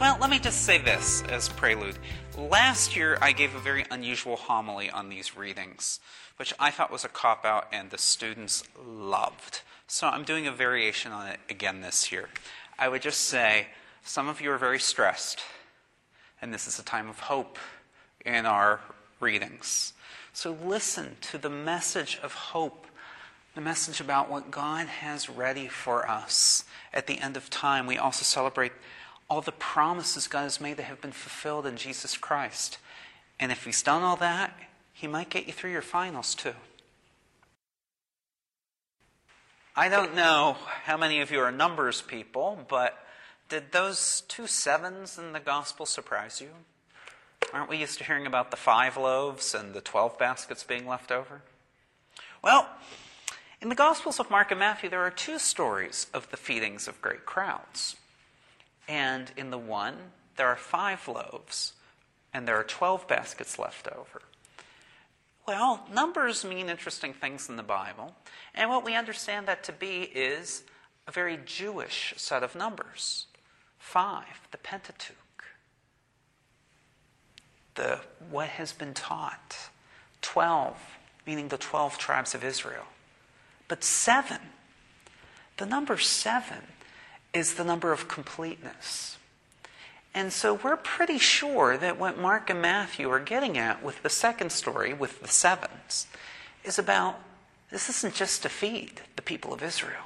Well, let me just say this as prelude. Last year, I gave a very unusual homily on these readings, which I thought was a cop out and the students loved. So I'm doing a variation on it again this year. I would just say some of you are very stressed, and this is a time of hope in our readings. So listen to the message of hope, the message about what God has ready for us at the end of time. We also celebrate all the promises God has made that have been fulfilled in Jesus Christ. And if He's done all that, He might get you through your finals too. I don't know how many of you are numbers people, but did those two sevens in the gospel surprise you? Aren't we used to hearing about the five loaves and the twelve baskets being left over? Well, in the Gospels of Mark and Matthew, there are two stories of the feedings of great crowds. And in the one, there are five loaves, and there are 12 baskets left over. Well, numbers mean interesting things in the Bible, and what we understand that to be is a very Jewish set of numbers. Five, the Pentateuch, the what has been taught. Twelve, meaning the twelve tribes of Israel. But seven, the number seven is the number of completeness. And so we're pretty sure that what Mark and Matthew are getting at with the second story, with the sevens, is about this isn't just to feed the people of Israel.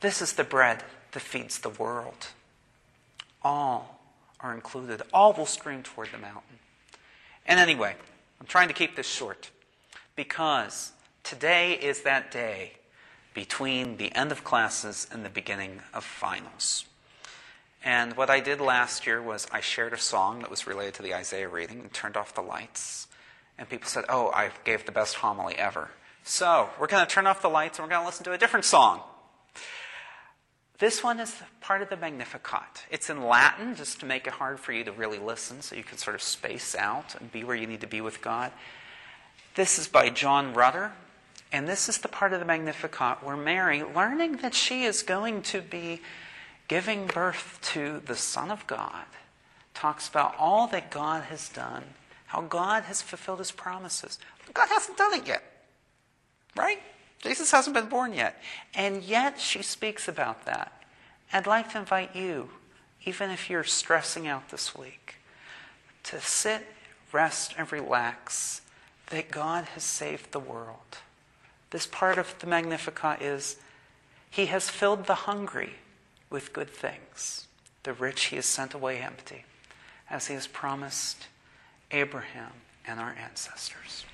This is the bread that feeds the world. All are included. All will stream toward the mountain. And anyway, I'm trying to keep this short because today is that day between the end of classes and the beginning of finals. And what I did last year was I shared a song that was related to the Isaiah reading and turned off the lights. And people said, Oh, I gave the best homily ever. So we're going to turn off the lights and we're going to listen to a different song. This one is part of the Magnificat. It's in Latin, just to make it hard for you to really listen, so you can sort of space out and be where you need to be with God. This is by John Rutter, and this is the part of the Magnificat where Mary, learning that she is going to be giving birth to the Son of God, talks about all that God has done, how God has fulfilled his promises. God hasn't done it yet, right? Jesus hasn't been born yet. And yet she speaks about that. I'd like to invite you, even if you're stressing out this week, to sit, rest, and relax that God has saved the world. This part of the Magnificat is He has filled the hungry with good things, the rich He has sent away empty, as He has promised Abraham and our ancestors.